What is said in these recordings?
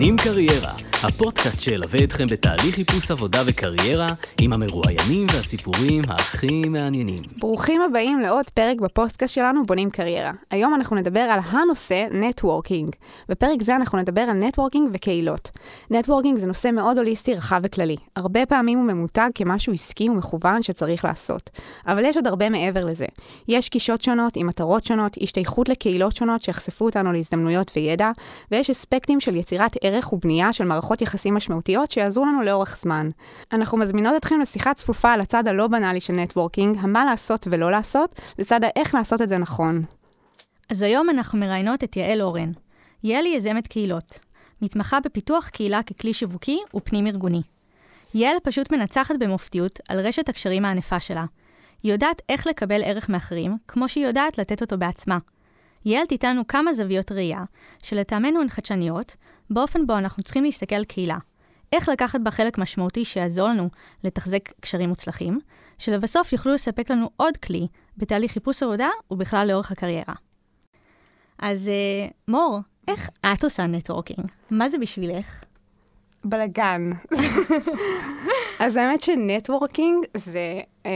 בונים קריירה, הפודקאסט שילווה אתכם בתהליך חיפוש עבודה וקריירה עם המרואיינים והסיפורים הכי מעניינים. ברוכים הבאים לעוד פרק בפודקאסט שלנו בונים קריירה. היום אנחנו נדבר על הנושא networking. בפרק זה אנחנו נדבר על networking וקהילות. networking זה נושא מאוד הוליסטי, רחב וכללי. הרבה פעמים הוא ממותג כמשהו עסקי ומכוון שצריך לעשות. אבל יש עוד הרבה מעבר לזה. יש גישות שונות עם מטרות שונות, השתייכות לקהילות שונות שיחשפו אותנו להזדמנויות וידע, ויש אספקטים של יצירת ערך ובנייה של מערכות יחסים משמעותיות שיעזרו לנו לאורך זמן. אנחנו מזמינות אתכם לשיחה צפופה על הצד הלא בנאלי של נטוורקינג, המה לעשות ולא לעשות, לצד האיך לעשות את זה נכון. אז היום אנחנו מראיינות את יעל אורן. יעל היא יזמת קהילות. מתמחה בפיתוח קהילה ככלי שיווקי ופנים-ארגוני. יעל פשוט מנצחת במופתיות על רשת הקשרים הענפה שלה. היא יודעת איך לקבל ערך מאחרים, כמו שהיא יודעת לתת אותו בעצמה. יעל תיתן לנו כמה זוויות ראייה, שלטעמנו הן חדשניות, באופן בו אנחנו צריכים להסתכל על קהילה. איך לקחת בה חלק משמעותי שיעזור לנו לתחזק קשרים מוצלחים, שלבסוף יוכלו לספק לנו עוד כלי בתהליך חיפוש עבודה ובכלל לאורך הקריירה. אז uh, מור, איך את עושה נטוורקינג? מה זה בשבילך? בלאגן. אז האמת שנטוורקינג זה, אה,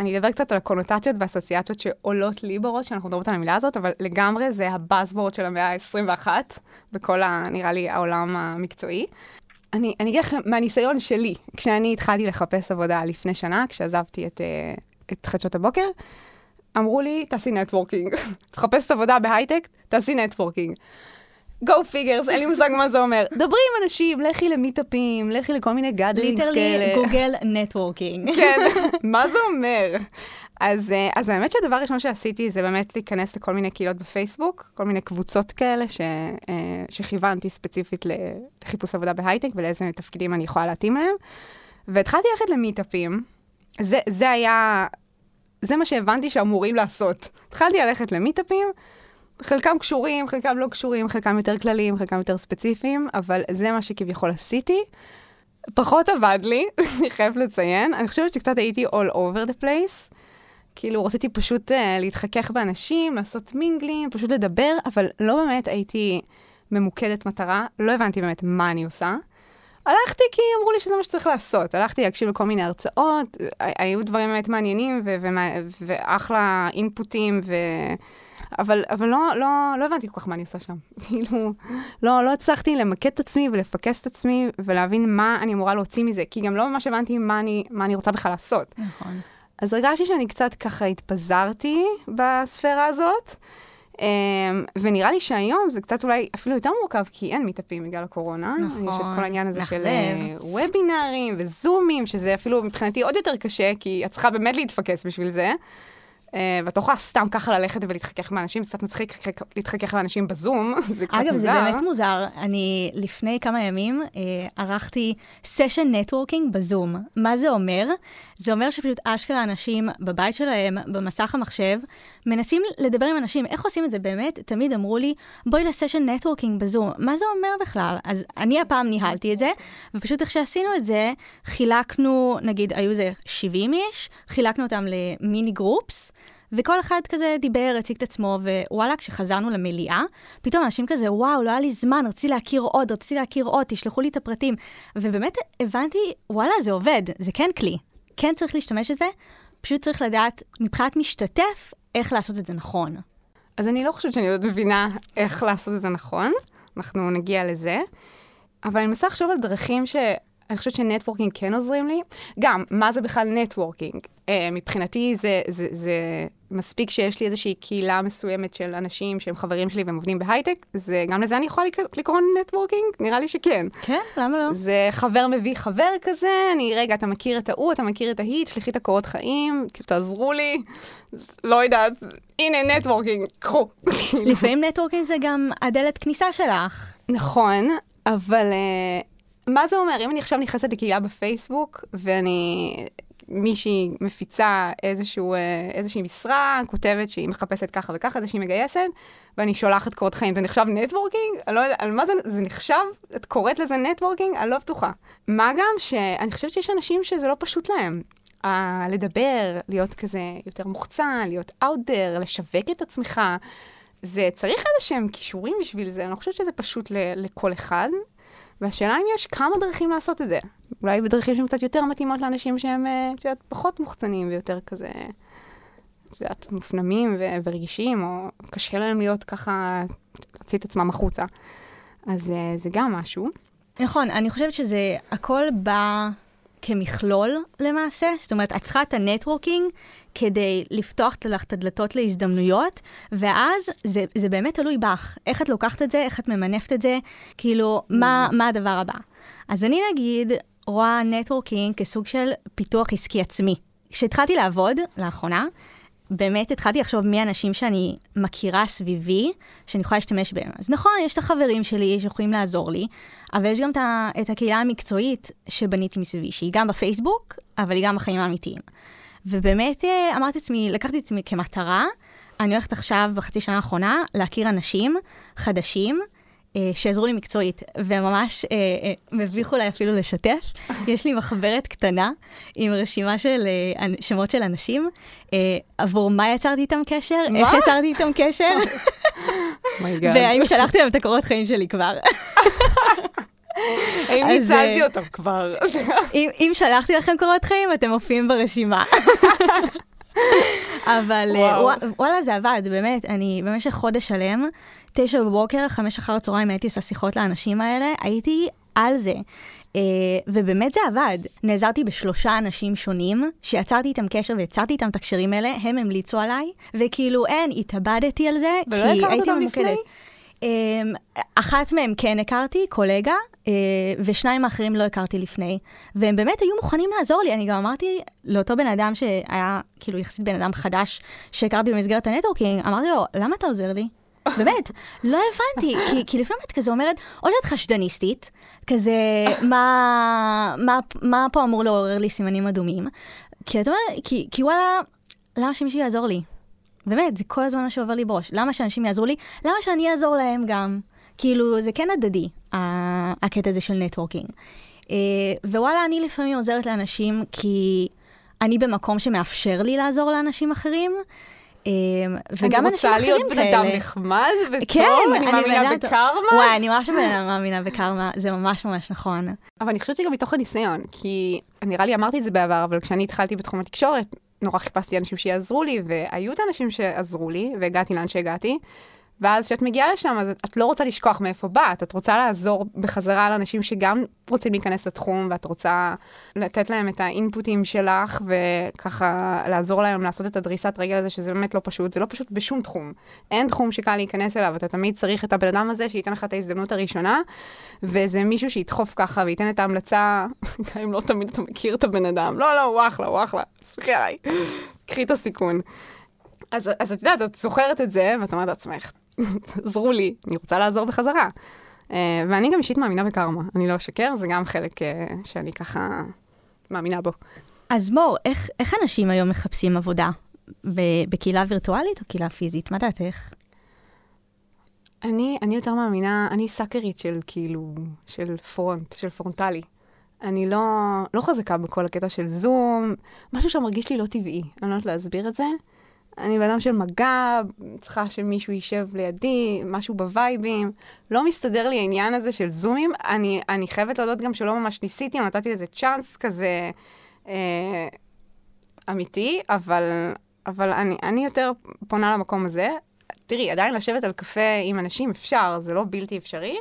אני אדבר קצת על הקונוטציות והאסוציאציות שעולות לי בראש, שאנחנו מדברות על המילה הזאת, אבל לגמרי זה ה buzzword של המאה ה-21, בכל, ה, נראה לי, העולם המקצועי. אני, אני אגיד לכם, מהניסיון שלי, כשאני התחלתי לחפש עבודה לפני שנה, כשעזבתי את, אה, את חדשות הבוקר, אמרו לי, תעשי networking. תחפש עבודה בהייטק, תעשי networking. Go figures, אין לי מושג מה זה אומר. דברי עם אנשים, לכי ל meetup-ים, לכי לכל מיני gatherings כאלה. literally google networking. כן, מה זה אומר? אז, אה, אז האמת שהדבר הראשון שעשיתי זה באמת להיכנס לכל מיני קהילות בפייסבוק, כל מיני קבוצות כאלה ש, אה, שכיוונתי ספציפית לחיפוש עבודה בהייטק ולאיזה תפקידים אני יכולה להתאים להם. והתחלתי ללכת למיטאפים, זה, זה היה, זה מה שהבנתי שאמורים לעשות. התחלתי ללכת למיטאפים, חלקם קשורים, חלקם לא קשורים, חלקם יותר כלליים, חלקם יותר ספציפיים, אבל זה מה שכביכול עשיתי. פחות עבד לי, אני חייבת לציין. אני חושבת שקצת הייתי all over the place. כאילו, רציתי פשוט uh, להתחכך באנשים, לעשות מינגלים, פשוט לדבר, אבל לא באמת הייתי ממוקדת מטרה, לא הבנתי באמת מה אני עושה. הלכתי כי אמרו לי שזה מה שצריך לעשות. הלכתי להקשיב לכל מיני הרצאות, היו דברים באמת מעניינים ואחלה אינפוטים ו... אבל, אבל לא, לא, לא הבנתי כל כך מה אני עושה שם. כאילו, לא, לא הצלחתי למקד את עצמי ולפקס את עצמי ולהבין מה אני אמורה להוציא מזה, כי גם לא ממש הבנתי מה אני, מה אני רוצה בכלל לעשות. נכון. אז הרגשתי שאני קצת ככה התפזרתי בספירה הזאת, um, ונראה לי שהיום זה קצת אולי אפילו יותר מורכב, כי אין מיטאפים בגלל הקורונה. נכון. יש את כל העניין הזה מאכזב. של uh, וובינארים וזומים, שזה אפילו מבחינתי עוד יותר קשה, כי את צריכה באמת להתפקס בשביל זה. Uh, ואת לא יכולה סתם ככה ללכת ולהתחכך זה קצת מצחיק להתחכך עם אנשים בזום, זה קצת אגב, מוזר. זה באמת מוזר. אני לפני כמה ימים אה, ערכתי session networking בזום. מה זה אומר? זה אומר שפשוט אשכרה אנשים בבית שלהם, במסך המחשב, מנסים לדבר עם אנשים. איך עושים את זה באמת? תמיד אמרו לי, בואי ל session networking בזום. מה זה אומר בכלל? אז אני הפעם ניהלתי את זה, ופשוט איך שעשינו את זה, חילקנו, נגיד, היו זה 70 איש, חילקנו אותם ל mini groups. וכל אחד כזה דיבר, הציג את עצמו, ווואלה, כשחזרנו למליאה, פתאום אנשים כזה, וואו, לא היה לי זמן, רציתי להכיר עוד, רציתי להכיר עוד, תשלחו לי את הפרטים. ובאמת הבנתי, וואלה, זה עובד, זה כן כלי. כן צריך להשתמש בזה, פשוט צריך לדעת, מבחינת משתתף, איך לעשות את זה נכון. אז אני לא חושבת שאני עוד מבינה איך לעשות את זה נכון, אנחנו נגיע לזה, אבל אני מנסה לחשוב על דרכים ש... אני חושבת שנטוורקינג כן עוזרים לי. גם, מה זה בכלל networking? Uh, מבחינתי זה, זה, זה מספיק שיש לי איזושהי קהילה מסוימת של אנשים שהם חברים שלי והם עובדים בהייטק, זה, גם לזה אני יכולה לק- לקרוא networking? נראה לי שכן. כן, למה לא? זה חבר מביא חבר כזה, אני, רגע, אתה מכיר את ההוא, אתה מכיר את ההיא, תשלחי את הקורות חיים, כאילו, תעזרו לי, לא יודעת, הנה networking, קחו. לפעמים networking זה גם הדלת כניסה שלך. נכון, אבל uh, מה זה אומר? אם אני עכשיו נכנסת לקהילה בפייסבוק, ואני, מישהי מפיצה איזשהו, uh, איזושהי משרה, כותבת שהיא מחפשת ככה וככה, זה שהיא מגייסת, ואני שולחת קורות חיים, זה נחשב networking? אני לא יודעת, על מה זה, זה נחשב? את קוראת לזה networking? אני לא בטוחה. מה גם שאני חושבת שיש אנשים שזה לא פשוט להם. Uh, לדבר, להיות כזה יותר מוחצן, להיות there, לשווק את עצמך. זה צריך איזה שהם כישורים בשביל זה, אני לא חושבת שזה פשוט ל- לכל אחד. והשאלה אם יש כמה דרכים לעשות את זה. אולי בדרכים שהן קצת יותר מתאימות לאנשים שהם, אה, את יודעת, פחות מוחצנים ויותר כזה, את יודעת, מופנמים ו- ורגישים, או קשה להם להיות ככה, להוציא את עצמם החוצה. אז אה, זה גם משהו. נכון, אני חושבת שזה הכל בא כמכלול למעשה. זאת אומרת, את צריכה את הנטוורקינג כדי לפתוח לך את הדלתות להזדמנויות, ואז זה, זה באמת תלוי בך. איך את לוקחת את זה, איך את ממנפת את זה, כאילו, מה, מה הדבר הבא. אז אני נגיד רואה נטוורקינג כסוג של פיתוח עסקי עצמי. כשהתחלתי לעבוד, לאחרונה, באמת התחלתי לחשוב מי האנשים שאני מכירה סביבי, שאני יכולה להשתמש בהם. אז נכון, יש את החברים שלי שיכולים לעזור לי, אבל יש גם את הקהילה המקצועית שבניתי מסביבי, שהיא גם בפייסבוק, אבל היא גם בחיים האמיתיים. ובאמת אה, אמרתי לעצמי, לקחתי את עצמי כמטרה, אני הולכת עכשיו, בחצי שנה האחרונה, להכיר אנשים חדשים, שעזרו לי מקצועית, וממש אה, אה, מביך אולי אפילו לשתף. יש לי מחברת קטנה עם רשימה של אה, שמות של אנשים, אה, עבור מה יצרתי איתם קשר, מה? איך יצרתי איתם קשר, Oh והאם שלחתי להם את הקורות חיים שלי כבר. האם אז, ניצלתי אה, אותם כבר? אם, אם שלחתי לכם קורות חיים, אתם מופיעים ברשימה. אבל אה, וואלה, זה עבד, באמת. אני במשך חודש שלם, תשע בבוקר, חמש אחר הצהריים הייתי עושה שיחות לאנשים האלה, הייתי על זה. אה, ובאמת זה עבד. נעזרתי בשלושה אנשים שונים, שיצרתי איתם קשר ויצרתי איתם את הקשרים האלה, הם המליצו עליי, וכאילו אין, התאבדתי על זה, ולא כי הכרת הייתי אותם ממוקדת. לפני? אמ, אחת מהם כן הכרתי, קולגה, אה, ושניים האחרים לא הכרתי לפני. והם באמת היו מוכנים לעזור לי. אני גם אמרתי לאותו בן אדם שהיה כאילו יחסית בן אדם חדש שהכרתי במסגרת ה networking, אמרתי לו, למה אתה עוזר לי? באמת, לא הבנתי, כי, כי לפעמים את כזה אומרת, או שאת חשדנית, כזה, מה, מה, מה פה אמור לעורר לי סימנים אדומים? כי את אומרת, כי, כי וואלה, למה שמישהו יעזור לי? באמת, זה כל הזמן מה שעובר לי בראש. למה שאנשים יעזרו לי? למה שאני אעזור להם גם? כאילו, זה כן הדדי, הקטע הזה של נטוורקינג. אה, ווואלה, אני לפעמים עוזרת לאנשים כי אני במקום שמאפשר לי לעזור לאנשים אחרים. אה, וגם אנשים אני אחרים רוצה כאלה. להיות בן אדם נחמד וטוב, כן, אני מאמינה אדם טוב. בקרמה. וואי, אני ממש מאמינה בקרמה, זה ממש ממש נכון. אבל אני חושבת שגם מתוך הניסיון, כי נראה לי אמרתי את זה בעבר, אבל כשאני התחלתי בתחום התקשורת, נורא חיפשתי אנשים שיעזרו לי, והיו את האנשים שעזרו לי, והגעתי לאן שהגעתי. ואז כשאת מגיעה לשם, אז את לא רוצה לשכוח מאיפה באת, את רוצה לעזור בחזרה לאנשים שגם רוצים להיכנס לתחום, ואת רוצה לתת להם את האינפוטים שלך, וככה לעזור להם לעשות את הדריסת רגל הזה, שזה באמת לא פשוט, זה לא פשוט בשום תחום. אין תחום שקל להיכנס אליו, אתה תמיד צריך את הבן אדם הזה שייתן לך את ההזדמנות הראשונה, וזה מישהו שידחוף ככה וייתן את ההמלצה, גם אם לא תמיד אתה מכיר את הבן אדם. לא, לא, הוא אחלה, הוא אחלה, סמכי עליי, קחי את הסיכון. אז, אז את יודעת, את זוכרת את זה, ואת אומרת לעצמך, עזרו לי, אני רוצה לעזור בחזרה. Uh, ואני גם אישית מאמינה בקרמה, אני לא אשקר, זה גם חלק uh, שאני ככה מאמינה בו. אז מור, איך, איך אנשים היום מחפשים עבודה? בקהילה וירטואלית או קהילה פיזית? מה דעתך? אני, אני יותר מאמינה, אני סאקרית של כאילו, של front, של פרונטלי. אני לא, לא חזקה בכל הקטע של זום, משהו שמרגיש לי לא טבעי, אני לא יודעת להסביר את זה. אני בן אדם של מגע, צריכה שמישהו יישב לידי, משהו בווייבים. לא מסתדר לי העניין הזה של זומים. אני, אני חייבת להודות גם שלא ממש ניסיתי, נתתי לזה צ'אנס כזה אה, אמיתי, אבל, אבל אני, אני יותר פונה למקום הזה. תראי, עדיין לשבת על קפה עם אנשים אפשר, זה לא בלתי אפשרי,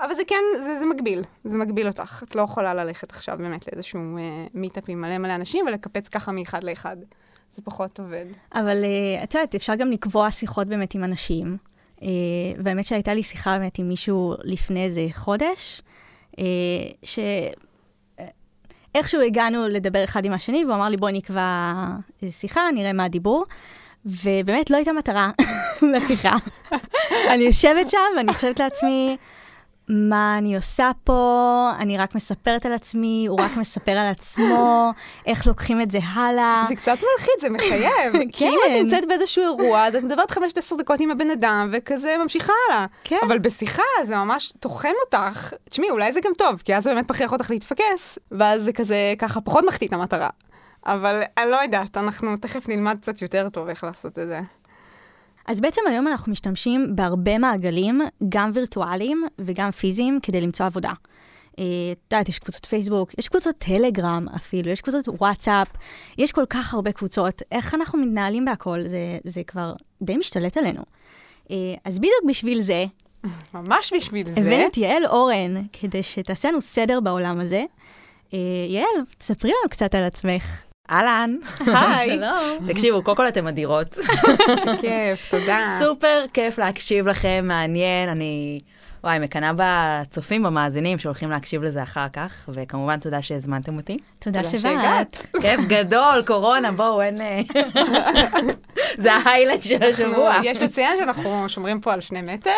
אבל זה כן, זה, זה מגביל, זה מגביל אותך. את לא יכולה ללכת עכשיו באמת לאיזשהו אה, מיטאפ עם מלא מלא אנשים ולקפץ ככה מאחד לאחד. זה פחות עובד. אבל uh, את יודעת, אפשר גם לקבוע שיחות באמת עם אנשים. Uh, והאמת שהייתה לי שיחה באמת עם מישהו לפני איזה חודש, uh, ש... אה, איכשהו הגענו לדבר אחד עם השני, והוא אמר לי, בואי נקבע שיחה, נראה מה הדיבור. ובאמת לא הייתה מטרה לשיחה. אני יושבת שם ואני חושבת לעצמי, מה אני עושה פה, אני רק מספרת על עצמי, הוא רק מספר על עצמו, איך לוקחים את זה הלאה. זה קצת מלחיץ, זה מחייב. כי אם כן. את נמצאת באיזשהו אירוע, אז את מדברת 15 דקות עם הבן אדם, וכזה ממשיכה הלאה. כן. אבל בשיחה זה ממש תוחם אותך. תשמעי, אולי זה גם טוב, כי אז זה באמת מכריח אותך להתפקס, ואז זה כזה ככה פחות מחטיא את המטרה. אבל אני לא יודעת, אנחנו תכף נלמד קצת יותר טוב איך לעשות את זה. אז בעצם היום אנחנו משתמשים בהרבה מעגלים, גם וירטואליים וגם פיזיים, כדי למצוא עבודה. אה, את יודעת, יש קבוצות פייסבוק, יש קבוצות טלגרם אפילו, יש קבוצות וואטסאפ, יש כל כך הרבה קבוצות. איך אנחנו מתנהלים בהכל, זה, זה כבר די משתלט עלינו. אה, אז בדיוק בשביל זה, ממש בשביל זה. הבאנו את יעל אורן, כדי שתעשה לנו סדר בעולם הזה. אה, יעל, תספרי לנו קצת על עצמך. אהלן. היי. שלום. תקשיבו, קודם כל אתם אדירות. כיף, תודה. סופר כיף להקשיב לכם, מעניין, אני... וואי, מקנאה בצופים, במאזינים שהולכים להקשיב לזה אחר כך, וכמובן תודה שהזמנתם אותי. תודה שבאת. כיף גדול, קורונה, בואו, אין... אה, זה ההיילייט של השבוע. יש לציין שאנחנו שומרים פה על שני מטר.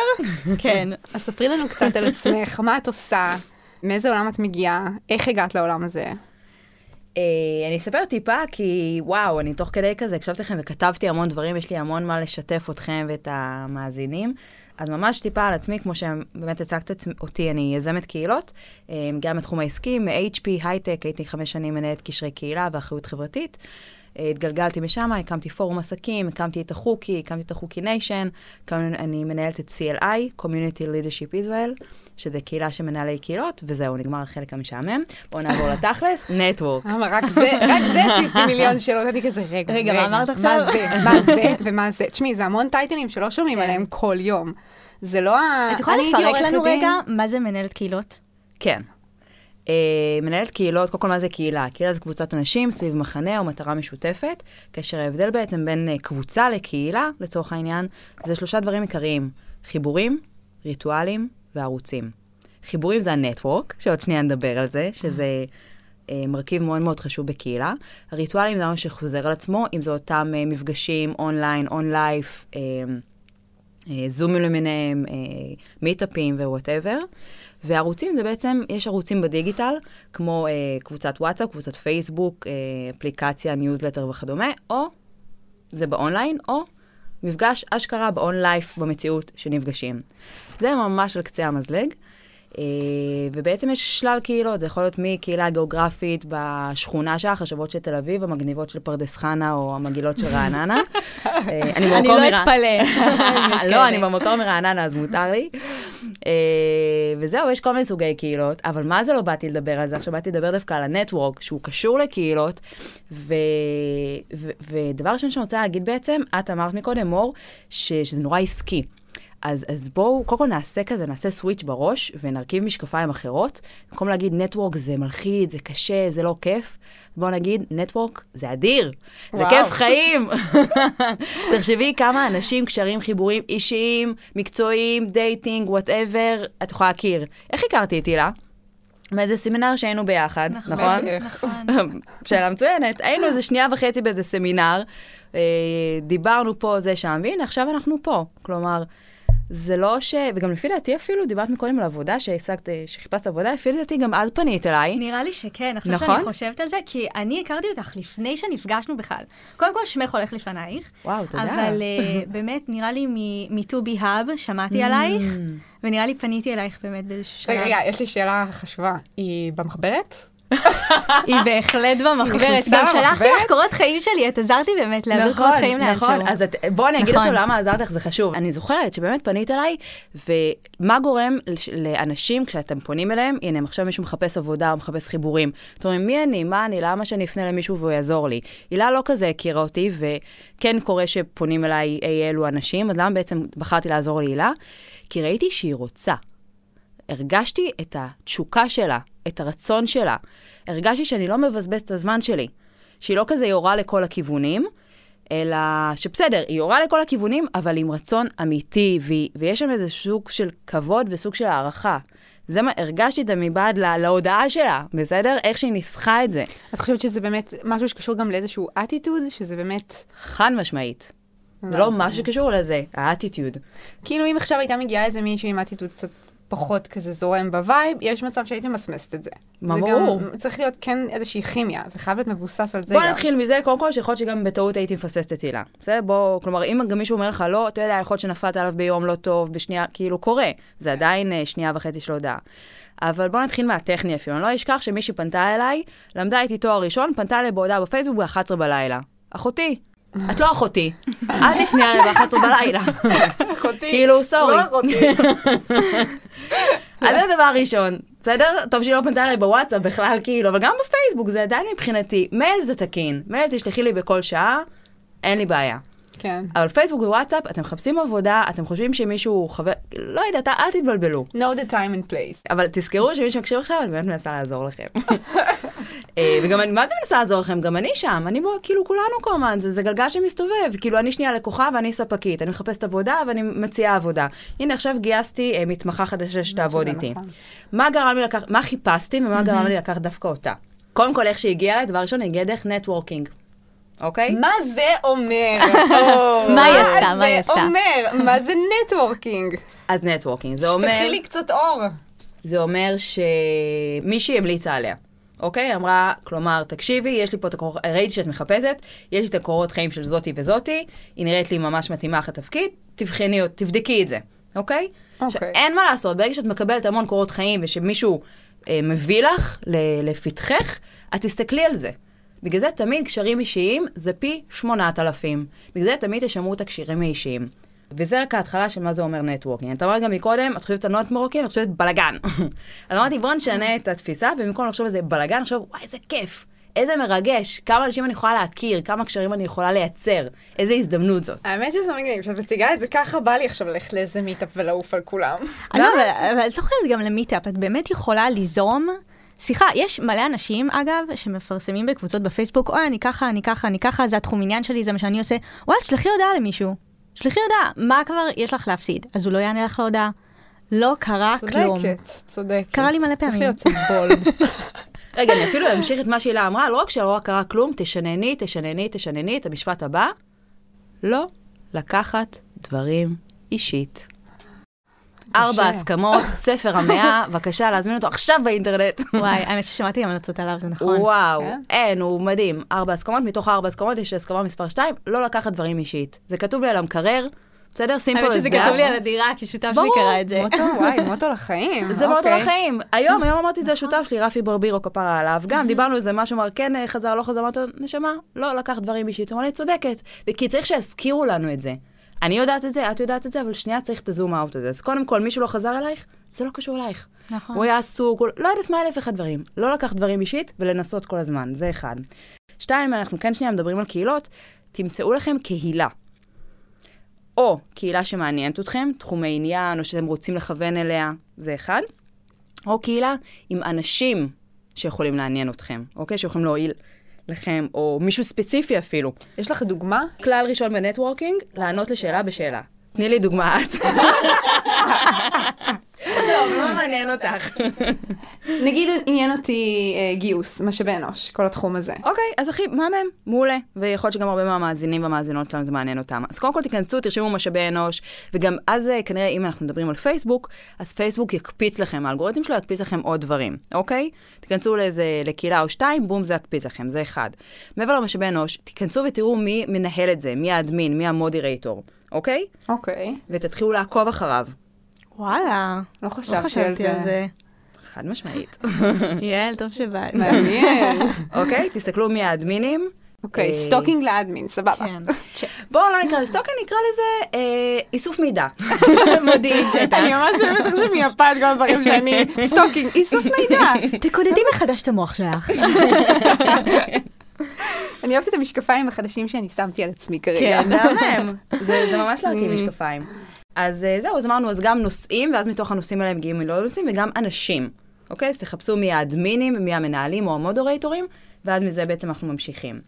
כן. אז ספרי לנו קצת על עצמך, מה את עושה, מאיזה עולם את מגיעה, איך הגעת לעולם הזה. אה, אני אספר טיפה, כי וואו, אני תוך כדי כזה הקשבתי לכם וכתבתי המון דברים, יש לי המון מה לשתף אתכם ואת המאזינים. אז ממש טיפה על עצמי, כמו שבאמת הצגת אותי, אני יזמת קהילות, אה, מגיעה מתחום העסקי, מ-HP, הייטק, הייתי חמש שנים מנהלת קשרי קהילה ואחריות חברתית. אה, התגלגלתי משם, הקמתי פורום עסקים, הקמתי את החוקי, הקמתי את החוקי nation, אני מנהלת את CLI, Community Leadership Israel, שזה קהילה של מנהלי קהילות, וזהו, נגמר החלק המשעמם. בואו נעבור לתכלס, נטוורק. למה רק זה, רק זה הציב לי מיליון שאלות, אני כזה, רגע, רגע, מה אמרת עכשיו? מה זה, מה זה, ומה זה. תשמעי, זה המון טייטלים שלא שומעים כן. עליהם כל יום. זה לא ה... את יכולה לפרק לנו. רגע מה זה מנהלת קהילות? כן. Uh, מנהלת קהילות, קודם כל מה זה קהילה? קהילה זה קבוצת אנשים סביב מחנה או מטרה משותפת, כאשר ההבדל בעצם בין uh, קבוצה לקהילה, לצורך העניין, זה שלושה דברים עיקריים, חיבורים, ריטואלים וערוצים. חיבורים זה ה network, שעוד שנייה נדבר על זה, שזה uh, מרכיב מאוד מאוד חשוב בקהילה. הריטואלים זה מה שחוזר על עצמו, אם זה אותם uh, מפגשים online, on-life, uh, אה, זומים למיניהם, אה, מיטאפים ו whatever. וערוצים זה בעצם, יש ערוצים בדיגיטל, כמו אה, קבוצת וואטסאפ, קבוצת פייסבוק, אה, אפליקציה, ניוזלטר וכדומה, או זה באונליין, או מפגש אשכרה ב on-life במציאות שנפגשים. זה ממש על קצה המזלג. אה, ובעצם יש שלל קהילות, זה יכול להיות מקהילה גיאוגרפית בשכונה שלך, השוות של תל אביב, המגניבות של פרדס חנה או המגעילות של רעננה. אה, אני לא אתפלא. לא, אני במקור מרעננה, אז מותר לי. אה, וזהו, יש כל מיני סוגי קהילות, אבל מה זה לא באתי לדבר על זה? עכשיו באתי לדבר דווקא על ה network, שהוא קשור לקהילות. ודבר ראשון שאני רוצה להגיד בעצם, את אמרת מקודם, מור. שזה נורא עסקי. אז, אז בואו, קודם כל נעשה כזה, נעשה switch בראש ונרכיב משקפיים אחרות. במקום להגיד network זה מלחיץ, זה קשה, זה לא כיף, בואו נגיד network זה אדיר, זה וואו. כיף חיים. תחשבי כמה אנשים, קשרים, חיבורים אישיים, מקצועיים, dating, whatever, את יכולה להכיר. איך הכרתי את הילה? מאיזה סמינר שהיינו ביחד, נכון? בטח. שאלה מצוינת. היינו איזה שנייה וחצי באיזה סמינר, אה, דיברנו פה, זה שם, והנה, עכשיו אנחנו פה. כלומר, זה לא ש... וגם לפי דעתי אפילו, דיברת מקודם על עבודה, שהשגת, שחיפשת עבודה, לפי דעתי גם אז פנית אליי. נראה לי שכן, עכשיו נכון? שאני חושבת על זה, כי אני הכרתי אותך לפני שנפגשנו בכלל. קודם כל, שמך הולך לפנייך. וואו, תודה. אבל אה, באמת, נראה לי מ-to be hub, שמעתי עלייך, ונראה לי פניתי אלייך באמת באיזשהו שלב. רגע, רגע, יש לי שאלה חשובה. היא במחברת? היא בהחלט במחברת. גם שלחתי? לך קורות חיים שלי, את עזרת לי באמת להעביר קורות חיים לאנשהו. נכון, אז את, בואי אני אגיד נכון. עכשיו למה עזרת לך, זה חשוב. אני זוכרת שבאמת פנית אליי, ומה גורם לאנשים, כשאתם פונים אליהם, הנה, עכשיו מישהו מחפש עבודה או מחפש חיבורים. אתם אומרים, מי אני, מה אני, למה שאני אפנה למישהו והוא יעזור לי? הילה לא כזה הכירה אותי, וכן קורה שפונים אליי אי אלו אנשים, אז למה בעצם בחרתי לעזור להילה? כי ראיתי שהיא רוצה. הרגשתי את התשוקה שלה, את הרצון שלה. הרגשתי שאני לא מבזבז את הזמן שלי. שהיא לא כזה יורה לכל הכיוונים, אלא שבסדר, היא יורה לכל הכיוונים, אבל עם רצון אמיתי, והיא, ויש שם איזה סוג של כבוד וסוג של הערכה. זה מה, הרגשתי את זה מבעד לה, להודעה שלה, בסדר? איך שהיא ניסחה את זה. את חושבת שזה באמת משהו שקשור גם לאיזשהו אטיטוד, שזה באמת... חד משמעית. זה לא משהו שקשור לזה, האטיטיוד. כאילו אם עכשיו הייתה מגיעה איזה מישהו עם אטיטוד קצת פחות כזה זורם ב vibe, יש מצב שהיית ממסמסת את זה. מה זה ברור. גם צריך להיות כן איזושהי כימיה, זה חייב להיות מבוסס על זה בוא גם. נתחיל מזה, קודם כל, שיכול להיות שגם בטעות הייתי מפספסת את הילה. בסדר? בוא, כלומר, אם גם מישהו אומר לך, לא, אתה יודע, יכול להיות שנפלת עליו ביום לא טוב, בשנייה, כאילו קורה. זה עדיין אה, שנייה וחצי של הודעה. אבל בוא נתחיל מהטכני אפילו. אני לא אשכח שמישהי פנתה אליי, למדה איתי תואר ראשון, פנתה אליי בהודעה בפייסבוק ב-11 בלילה. אחותי, את לא אחותי, אל תפני עליה ב-11 בלילה. אחותי. כאילו, סורי. אז זה הדבר הראשון, בסדר? טוב שהיא לא פנתה אליי בוואטסאפ בכלל, כאילו, אבל גם בפייסבוק זה עדיין מבחינתי. מייל זה תקין, מייל תשלחי לי בכל שעה, אין לי בעיה. כן. אבל פייסבוק ווואטסאפ, אתם מחפשים עבודה, אתם חושבים שמישהו חבר... לא יודעת, אל תתבלבלו. know the time and place. אבל תזכרו שמי שמקשיב עכשיו, אני באמת מנסה לעזור לכם. אה, וגם אני, מה זה מנסה לעזור לכם? גם אני שם, אני בוא, כאילו כולנו כמובן, זה, זה גלגל שמסתובב. כאילו, אני שנייה לקוחה ואני ספקית, אני מחפשת עבודה ואני מציעה עבודה. הנה, עכשיו גייסתי אה, מתמחה חדשה שתעבוד איתי. נכון. מה גרם לי לקחת, מה חיפשתי ומה גרם לי לקחת דווקא אותה? קודם כל, איך שהיא הגיעה אליי, דבר ראשון, היא הגיעה דרך נטוורקינג, אוקיי? מה זה אומר? מה היא עשתה? מה היא זה עשתה? אומר? מה זה networking? אז networking, זה אומר... שפכי לי קצת אור. זה אומר שמישהי המליצה עליה. אוקיי? אמרה, כלומר, תקשיבי, יש לי פה את הקורות, ראיתי שאת מחפשת, יש לי את הקורות חיים של זאתי וזאתי, היא נראית לי ממש מתאימה לך לתפקיד, תבחני, תבדקי את זה, אוקיי? אוקיי. עכשיו, אין מה לעשות, ברגע שאת מקבלת המון קורות חיים ושמישהו אה, מביא לך לפתחך, את תסתכלי על זה. בגלל זה תמיד קשרים אישיים זה פי 8,000. בגלל זה תמיד תשמרו את הקשרים האישיים. וזה רק ההתחלה של מה זה אומר networking. אתה אמרת גם מקודם, את חושבת על networking, את חושבת בלאגן. אז אמרתי, בוא נשנה את התפיסה, ובמקום לחשוב על זה בלאגן, נחשוב, וואי, איזה כיף, איזה מרגש, כמה אנשים אני יכולה להכיר, כמה קשרים אני יכולה לייצר, איזה הזדמנות זאת. האמת שזה מגניב, כשאת מציגה את זה ככה, בא לי עכשיו ללכת לאיזה meetup ולעוף על כולם. לא, אבל אבל את לא חייבת גם ל meetup, את באמת יכולה ליזום. סליחה, יש מלא אנשים, אגב, שמפרסמים בקבוצות בפייסבוק, אוי, אני ככה, אני ככה, אני ככה, זה התחום עניין שלי, זה מה שאני עושה. וואי, שלחי הודעה למישהו. שלחי הודעה, מה כבר יש לך להפסיד? אז הוא לא יענה לך להודעה. לא קרה כלום. צודקת, צודקת. קרה לי מלא צריך פעמים. להיות קצת בולד. רגע, אני אפילו אמשיך את מה שהילה אמרה, לא רק שלא קרה כלום, תשנני, תשנני, תשנני את המשפט הבא, לא לקחת דברים אישית. ארבע הסכמות, ספר המאה, בבקשה להזמין אותו עכשיו באינטרנט. וואי, האמת ששמעתי המלצות עליו, זה נכון. וואו, כן? אין, הוא מדהים. ארבע הסכמות, מתוך הארבע הסכמות יש הסכמה מספר שתיים, לא לקחת דברים אישית. זה כתוב לי על המקרר, בסדר? סימפל האמת שזה כתוב לי על הדירה, כי שותף שלי. קרא את זה. מוטו, וואי, מוטו לחיים. זה מאוד אוקיי. לחיים. היום, היום אמרתי את זה לשותף שלי, רפי ברבירו, כפרה עליו. גם דיברנו על זה, משהו אמר, כן אה, חזר, לא חזר, אמרתי לו, נשמה, לא לקח דברים אישית. הוא אמר לי, צודקת. כי צריך שיזכירו לנו את זה. אני יודעת את זה, את יודעת את זה, אבל שנייה צריך את הזום אאוט הזה. אז קודם כל, מישהו לא חזר אלייך, זה לא קשור אלייך. נכון. הוא היה עסוק, הוא- לא יודעת מה אלף ואחד דברים. לא לקחת דברים אישית ולנסות כל הזמן, זה אחד. שתיים, אנחנו כן שנייה מדברים על קהילות, תמצאו לכם קהילה. או קהילה שמעניינת אתכם, תחומי עניין, או שאתם רוצים לכוון אליה, זה אחד. או קהילה עם אנשים שיכולים לעניין אתכם, אוקיי? שיכולים להועיל לכם, או מישהו ספציפי אפילו. יש לך דוגמה? כלל ראשון בנטוורקינג, לענות לשאלה בשאלה. תני לי דוגמה את. לא, מה מעניין אותך? נגיד עניין אותי אה, גיוס, משאבי אנוש, כל התחום הזה. אוקיי, אז הכי, מהמם, מעולה. ויכול להיות שגם הרבה מהמאזינים והמאזינות שלנו זה מעניין אותם. אז קודם כל תיכנסו, תרשמו משאבי אנוש, וגם אז אה, כנראה אם אנחנו מדברים על פייסבוק, אז פייסבוק יקפיץ לכם, האלגוריתם שלו יקפיץ לכם עוד דברים, אוקיי? תיכנסו לאיזה, לקהילה או שתיים, בום, זה יקפיץ לכם, זה אחד. מעבר למשאבי אנוש, תיכנסו ותראו מי מנהל את זה, מי האדמין, מי המודרייטור, אוקיי? אוקיי. ותתחילו לעקוב אחריו. וואלה, לא לא חשבתי על זה. חד משמעית. יעל, טוב שבאת. מעניין. אוקיי? תסתכלו מי האדמינים. אוקיי, אה, stalking ל admin, סבבה. כן. בואו לא נקרא לזה stalking, נקרא לזה אה, איסוף מידע. מדהים שאתה. אני ממש אוהבת עכשיו מיפן כל הדברים שאני... סטוקינג, איסוף מידע. תקודדי מחדש את המוח שלך. אני אוהבת את המשקפיים החדשים שאני שמתי על עצמי כרגע. כן, מהמם. זה זה ממש להרכיב Mm. משקפיים. אז אה, זהו, אז אמרנו, אז גם נושאים, ואז מתוך הנושאים האלה מגיעים לעוד נושאים, וגם אנשים. אוקיי? אז תחפשו מי האדמינים, מי המנהלים או המודורייטורים, ואז מזה בעצם אנחנו ממשיכים.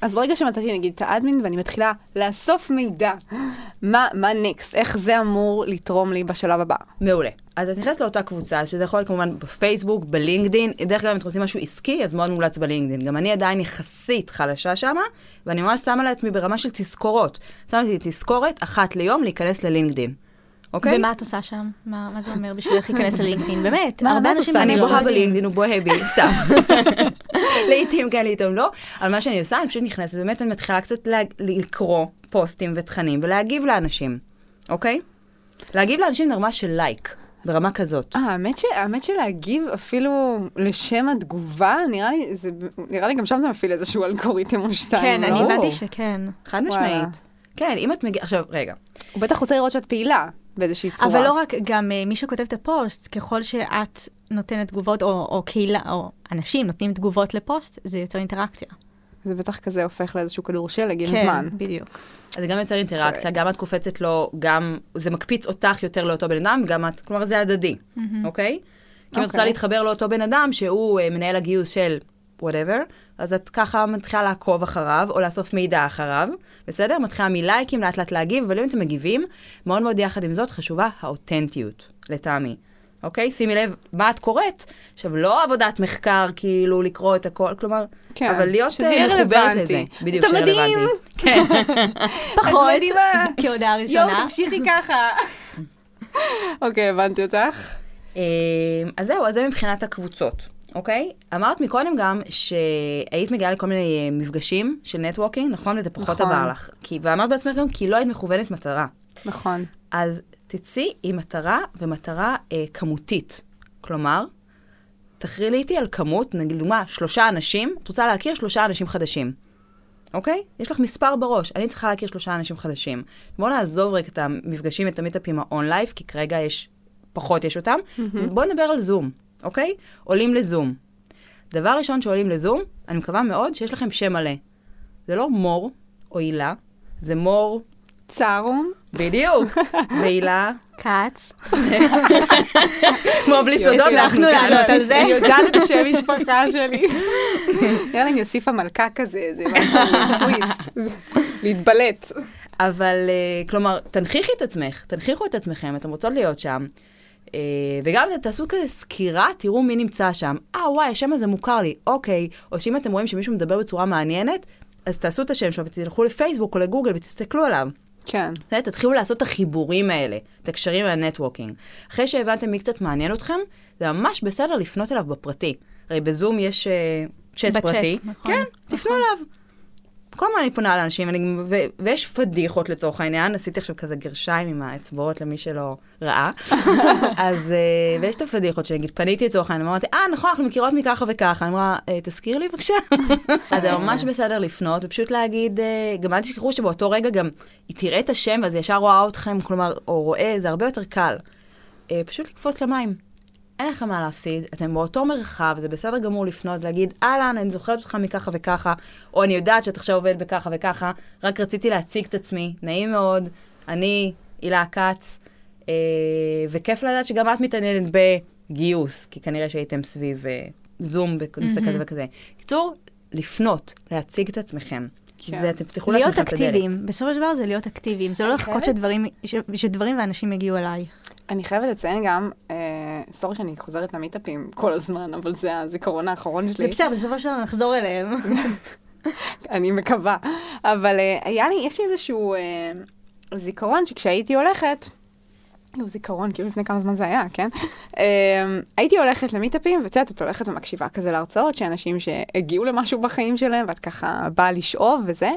אז ברגע שמצאתי נגיד את האדמין ואני מתחילה לאסוף מידע, מה נקסט? איך זה אמור לתרום לי בשלב הבא? מעולה. אז את נכנסת לאותה קבוצה, שזה יכול להיות כמובן בפייסבוק, בלינקדין, דרך אגב, אם אתם רוצים משהו עסקי, אז מאוד מומלץ בלינקדין. גם אני עדיין יחסית חלשה שמה, ואני ממש שמה לעצמי ברמה של תזכורות. שמתי תזכורת אחת ליום להיכנס ללינקדין. אוקיי? ומה את עושה שם? מה מה זה אומר בשבילך להיכנס ללינקדאין? באמת, מה- הרבה אנשים... אני בוהה יודעים. בלינקדין, הוא בוהה בי, סתם. לעיתים כן, לעיתים לא. אבל מה שאני עושה, אני פשוט נכנסת, באמת אני מתחילה קצת לה- לקרוא פוסטים ותכנים ולהגיב לאנשים, אוקיי? להגיב לאנשים ברמה של לייק. ברמה כזאת. אה, האמת, ש... האמת שלהגיב אפילו לשם התגובה, נראה לי, זה... נראה לי גם שם זה מפעיל איזשהו אלגוריתם או שתיים, כן, לא? אני הבנתי שכן. חד. משמעית. כן, אם את מגיעה, עכשיו, רגע. הוא בטח רוצה לראות שאת פעילה באיזושהי צורה. אבל לא רק, גם אה, מי שכותב את הפוסט, ככל שאת נותנת תגובות, או, או קהילה, או אנשים נותנים תגובות לפוסט, זה יותר אינטראקציה. זה בטח כזה הופך לאיזשהו כדור שלג עם כן, זמן. בדיוק. אז זה גם יוצר אינטראקציה, גם את קופצת לו, גם זה מקפיץ אותך יותר לאותו בן אדם, וגם את, כלומר זה הדדי, אוקיי? כי אם את רוצה אוקיי. להתחבר לאותו בן אדם שהוא אה, מנהל הגיוס של whatever, אז את ככה מתחילה לעקוב אחריו, או לאסוף מידע אחריו, בסדר? מתחילה מלייקים, לאט לאט להגיב, אבל אם אתם מגיבים, מאוד מאוד יחד עם זאת חשובה האותנטיות, לטעמי. אוקיי? שימי לב מה את קוראת. עכשיו, לא עבודת מחקר, כאילו, לקרוא את הכל, כלומר, כן, אבל להיות שזה אה, יהיה מחוברת רלוונטי. לזה. בדיוק, אתה שיהיה מדהים. רלוונטי. כן. פחות, מדהימה. כהודעה יואו, ראשונה. תמשיכי ככה. אוקיי, הבנתי אותך. אה, אז זהו, אז זה מבחינת הקבוצות, אוקיי? אמרת מקודם גם שהיית מגיעה לכל מיני אה, מפגשים של נטוורקינג, נכון? וזה פחות נכון. עבר לך. כי, ואמרת בעצמך גם כי לא היית מכוונת מטרה. נכון. אז תצאי עם מטרה ומטרה אה, כמותית. כלומר, תכריעי איתי על כמות, נגיד לדוגמה, שלושה אנשים, את רוצה להכיר שלושה אנשים חדשים. אוקיי? יש לך מספר בראש, אני צריכה להכיר שלושה אנשים חדשים. בואו נעזוב רגע את המפגשים, את המיטאפים ה on-life, כי כרגע יש, פחות יש אותם. בואו נדבר על זום, אוקיי? עולים לזום. דבר ראשון שעולים לזום, אני מקווה מאוד שיש לכם שם מלא. זה לא מור או הילה, זה מור, צרום. בדיוק, והילה, כץ. כמו בלי סודות, אנחנו הצלחנו כאן. לענות על זה. אני יודעת את השם משפחה שלי. נראה לי אני אוסיף המלכה כזה, איזה משהו, טוויסט. להתבלט. אבל, אה, כלומר, תנכיחי את עצמך, תנכיחו את עצמכם, אתם רוצות להיות שם. אה, וגם תעשו כזה סקירה, תראו מי נמצא שם. אה, וואי, השם הזה מוכר לי, אוקיי. או שאם אתם רואים שמישהו מדבר בצורה מעניינת, אז תעשו את השם שלו ותלכו לפייסבוק או לגוגל ותסתכלו עליו. כן. בסדר? תתחילו לעשות את החיבורים האלה, את הקשרים והנטוורקינג. אחרי שהבנתם מי קצת מעניין אתכם, זה ממש בסדר לפנות אליו בפרטי. הרי בזום יש אה, צ'אט בצ'אט, פרטי. נכון. כן, תפנו אליו. כל הזמן אני פונה לאנשים, אני, ו, ויש פדיחות לצורך העניין, עשיתי עכשיו כזה גרשיים עם האצבעות למי שלא ראה. אז, אה, ויש את הפדיחות שנגיד, פניתי לצורך העניין, אמרתי, אה, נכון, אנחנו מכירות מככה וככה. אמרה, "אה, תזכיר לי בבקשה. אז זה ממש בסדר לפנות, ופשוט להגיד, אה, גם אל תשכחו שבאותו רגע גם היא תראה את השם, ואז היא ישר רואה אתכם, כלומר, או רואה, זה הרבה יותר קל. פשוט לקפוץ למים. אין לכם מה להפסיד, אתם באותו מרחב, זה בסדר גמור לפנות, להגיד, אהלן, אני זוכרת אותך מככה וככה, או אני יודעת שאת עכשיו עובדת בככה וככה, רק רציתי להציג את עצמי, נעים מאוד, אני הילה כץ, אה, וכיף לדעת שגם את מתעניינת בגיוס, כי כנראה שהייתם סביב אה, זום בנושא כזה וכזה. קיצור, לפנות, להציג את עצמכם. כן. זה, אתם תפתחו להיות לעצמכם את הדלת. אקטיביים, בסופו של דבר זה להיות אקטיביים, זה לא לחכות חייבת- שדברים, ש- שדברים ואנשים יגיעו אלייך. אני חייבת לציין גם, אה, סורי שאני חוזרת למיטאפים כל הזמן, אבל זה הזיכרון האחרון שלי. זה בסדר, בסופו של דבר נחזור אליהם. אני מקווה. אבל אה, היה לי, יש לי איזשהו אה, זיכרון שכשהייתי הולכת, לא זיכרון, כאילו לפני כמה זמן זה היה, כן? אה, הייתי הולכת למיטאפים, ואת יודעת, את הולכת ומקשיבה כזה להרצאות, שאנשים שהגיעו למשהו בחיים שלהם, ואת ככה באה לשאוב וזה.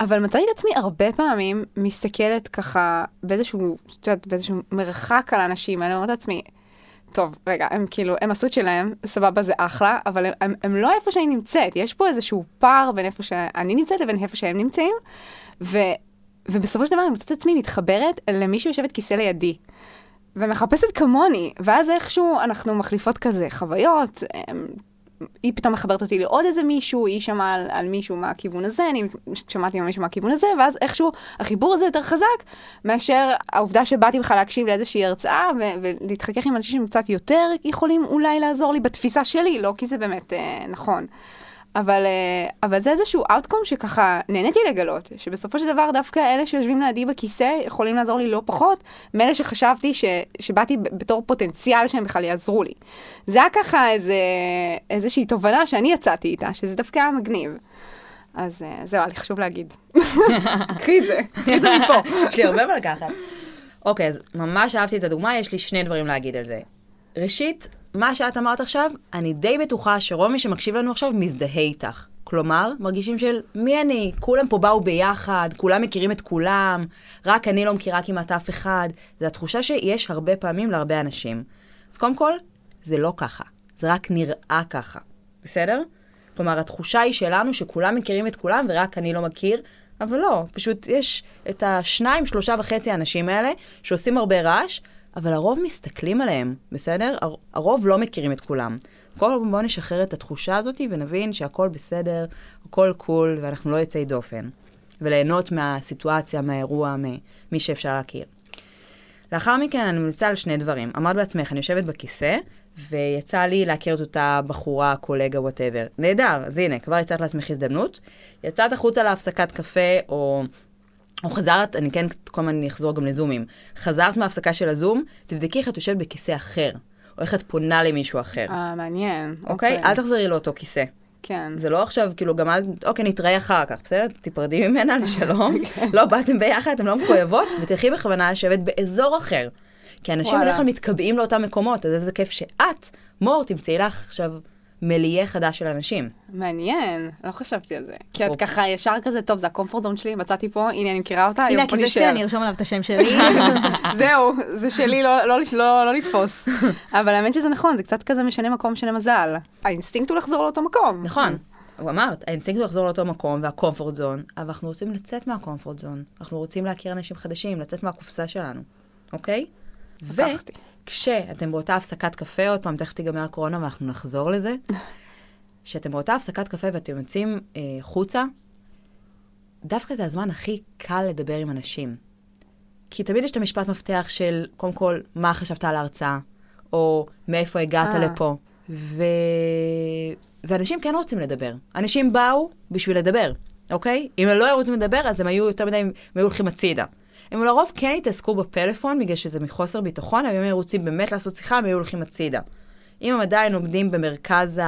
אבל מצאתי את עצמי הרבה פעמים מסתכלת ככה באיזשהו, את יודעת, באיזשהו מרחק על האנשים האלה, אומרת לעצמי, טוב, רגע, הם כאילו, הם עשו את שלהם, סבבה, זה אחלה, אבל הם, הם, הם לא איפה שאני נמצאת. יש פה איזשהו פער בין איפה שאני נמצאת לבין איפה שהם נמצאים, ו, ובסופו של דבר אני מוצאת את עצמי מתחברת למי שיושבת כיסא לידי. ומחפשת כמוני, ואז איכשהו אנחנו מחליפות כזה חוויות, הם, היא פתאום מחברת אותי לעוד איזה מישהו, היא שמעה על, על מישהו מהכיוון הזה, אני שמעתי על מישהו מהכיוון הזה, ואז איכשהו החיבור הזה יותר חזק מאשר העובדה שבאתי בכלל להקשיב לאיזושהי הרצאה ו- ולהתחכך עם אנשים שקצת יותר יכולים אולי לעזור לי בתפיסה שלי, לא כי זה באמת אה, נכון. אבל, אה, אבל זה איזשהו אאוטקום שככה נהניתי לגלות, שבסופו של דבר דווקא אלה שיושבים לידי בכיסא יכולים לעזור לי לא פחות מאלה שחשבתי ש, שבאתי בתור פוטנציאל שהם בכלל יעזרו לי. זה היה ככה איזה, איזושהי תובנה שאני יצאתי איתה, שזה דווקא היה מגניב. אז אה, זהו, היה לי חשוב להגיד. קחי את זה, קחי את זה מפה. יש לי הרבה מה לקחת. אוקיי, אז ממש אהבתי את הדוגמה, יש לי שני דברים להגיד על זה. ראשית, מה שאת אמרת עכשיו, אני די בטוחה שרוב מי שמקשיב לנו עכשיו מזדהה איתך. כלומר, מרגישים של מי אני? כולם פה באו ביחד, כולם מכירים את כולם, רק אני לא מכירה כמעט אף אחד. זו התחושה שיש הרבה פעמים להרבה אנשים. אז קודם כל, זה לא ככה, זה רק נראה ככה, בסדר? כלומר, התחושה היא שלנו שכולם מכירים את כולם ורק אני לא מכיר, אבל לא, פשוט יש את השניים, שלושה וחצי האנשים האלה שעושים הרבה רעש, אבל הרוב מסתכלים עליהם, בסדר? הר- הרוב לא מכירים את כולם. קודם בואו נשחרר את התחושה הזאת ונבין שהכל בסדר, הכל קול ואנחנו לא יוצאי דופן. וליהנות מהסיטואציה, מהאירוע, ממי שאפשר להכיר. לאחר מכן אני ממליצה על שני דברים. אמרת בעצמך, אני יושבת בכיסא, ויצא לי להכיר את אותה בחורה, קולגה, whatever. נהדר, אז הנה, כבר יצאת לעצמך הזדמנות. יצאת החוצה להפסקת קפה, או, או חזרת, אני כן כל הזמן אחזור גם לזומים. חזרת מההפסקה של הזום, תבדקי איך את יושבת בכיסא אחר, או איך את פונה למישהו אחר. אה, מעניין. אוקיי? אל תחזרי לאותו כיסא. כן. זה לא עכשיו, כאילו, גם אל, אוקיי, נתראה אחר כך, בסדר? תיפרדי ממנה לשלום. לא באתם ביחד, אתם לא מחויבות, ותלכי בכוונה לשבת באזור אחר. כי אנשים. בדרך כלל מתקבעים לאותם מקומות, אז איזה כיף שאת, מור, תמצאי לך עכשיו מיליה חדש של אנשים. מעניין, לא חשבתי על זה. כי את אוקיי. ככה ישר כזה, טוב, זה ה comfort zone שלי, מצאתי פה, הנה, אני מכירה אותה, הנה, פה הכיסא שלי. אני ארשום עליו את השם שלי. זהו, זה שלי, לא- לא לא- לא לתפוס. אבל האמת שזה נכון, זה קצת כזה משנה מקום, משנה מזל. האינסטינקט הוא לחזור לאותו מקום. נכון. הוא אמרת, האינסטינקט הוא לחזור לאותו מקום וה comfort zone, אבל אנחנו רוצים לצאת מה comfort zone. אנחנו רוצים להכיר אנשים חדשים, לצאת מהקופסה שלנו, אוקיי? לקחתי. וכשאתם באותה הפסקת קפה, עוד פעם, תכף תיגמר הקורונה ואנחנו נחזור לזה, כשאתם באותה הפסקת קפה ואתם יוצאים אה, חוצה, דווקא זה הזמן הכי קל לדבר עם אנשים. כי תמיד יש את המשפט מפתח של, קודם כל, מה חשבת על ההרצאה, או מאיפה הגעת אה. לפה. ו... ואנשים כן רוצים לדבר. אנשים באו בשביל לדבר, אוקיי? אם הם לא היו רוצים לדבר, אז הם היו יותר מדי, הם היו הולכים הצידה. הם לרוב כן התעסקו בפלאפון, בגלל שזה מחוסר ביטחון, אבל אם הם רוצים באמת לעשות שיחה, הם היו הולכים הצידה. אם הם עדיין עומדים במרכז.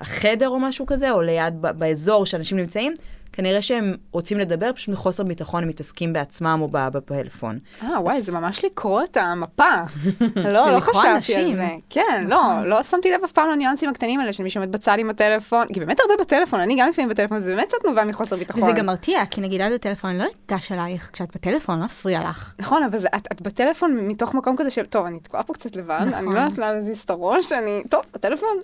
החדר או משהו כזה, או ליד, באזור שאנשים נמצאים, כנראה שהם רוצים לדבר, פשוט מחוסר ביטחון הם מתעסקים בעצמם או בפלאפון. אה, וואי, זה ממש לקרוא את המפה. לא, לא חשבתי על. זה. כן, לא, לא שמתי לב אף פעם לניואנסים הקטנים האלה של מי שעומד בצד עם הטלפון, כי באמת הרבה בטלפון, אני גם לפעמים בטלפון, זה באמת קצת נובע מחוסר ביטחון. וזה גם מרתיע, כי נגיד עד הטלפון, אני לא אגש אלייך כשאת בטלפון, לא אפריע לך. נכון, אבל זה, את, את בטלפון מתוך מקום כזה של, טוב, אני תקועה פה קצת לבד, אני לא יודעת לאן להזיז את הראש, אני, טוב, בטלפון.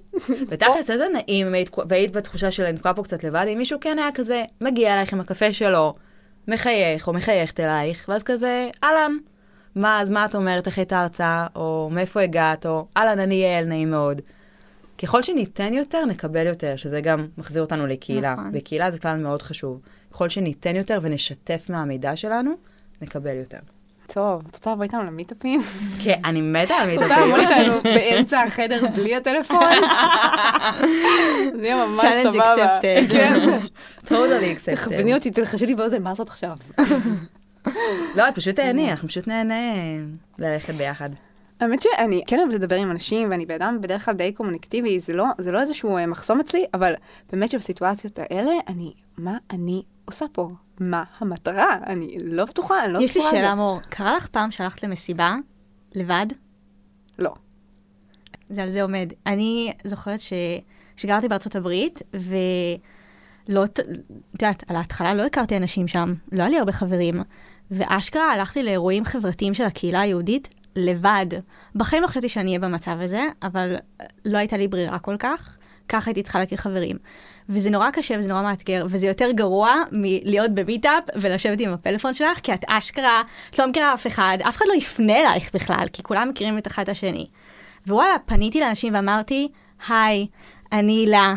ותכלס, איזה נעים והיית בתחושה של אני תקועה פה קצת לבד, אם מישהו כן היה כזה, מגיע אלייך עם הקפה שלו, מחייך או מחייכת אלייך, ואז כזה, אהלן, מה, אז מה את אומרת, איך הייתה ההרצאה, או מאיפה הגעת, או אהלן, אני יעל, נעים מאוד. ככל שניתן יותר, נקבל יותר, שזה גם מחזיר אותנו לקהילה. נכון. וקהילה זה כלל מאוד חשוב. ככל שניתן יותר ונשתף מהמידע שלנו, נקבל יותר. טוב, את רוצה לבוא איתנו למיטאפים? כן, אני מתה על מיטאפים. איתנו באמצע החדר בלי הטלפון? זה יהיה ממש Challenge סבבה. accepted. כן. totally accepted. תכווני אותי, תלחשי לי באוזן, מה לעשות עכשיו? לא, את פשוט תהני, אנחנו פשוט נהנה ללכת ביחד. האמת שאני כן אוהבת לדבר עם אנשים, ואני בן אדם בדרך כלל די קומוניקטיבי, זה לא, זה לא איזשהו אה, מחסום אצלי, אבל באמת שבסיטואציות האלה, אני, מה אני עושה פה? מה המטרה? אני לא בטוחה, אני לא יש לי. שאלה, מור, קרה לך פעם שהלכת למסיבה לבד? לא. זה על זה עומד. אני זוכרת ש... שגרתי בארצות הברית, ולא, ת- את יודעת, על ההתחלה לא הכרתי אנשים שם, לא היה לי הרבה חברים, ואשכרה הלכתי לאירועים חברתיים של הקהילה היהודית לבד. בחיים לא חשבתי שאני אהיה במצב הזה, אבל לא הייתה לי ברירה כל כך. ככה הייתי צריכה להכיר חברים. וזה נורא קשה וזה נורא מאתגר, וזה יותר גרוע מלהיות במיטאפ ולשבת עם הפלאפון שלך, כי את אשכרה, את לא מכירה אף אחד, אף אחד לא יפנה אלייך בכלל, כי כולם מכירים את אחד את השני. ווואלה, פניתי לאנשים ואמרתי, היי, אני הילה,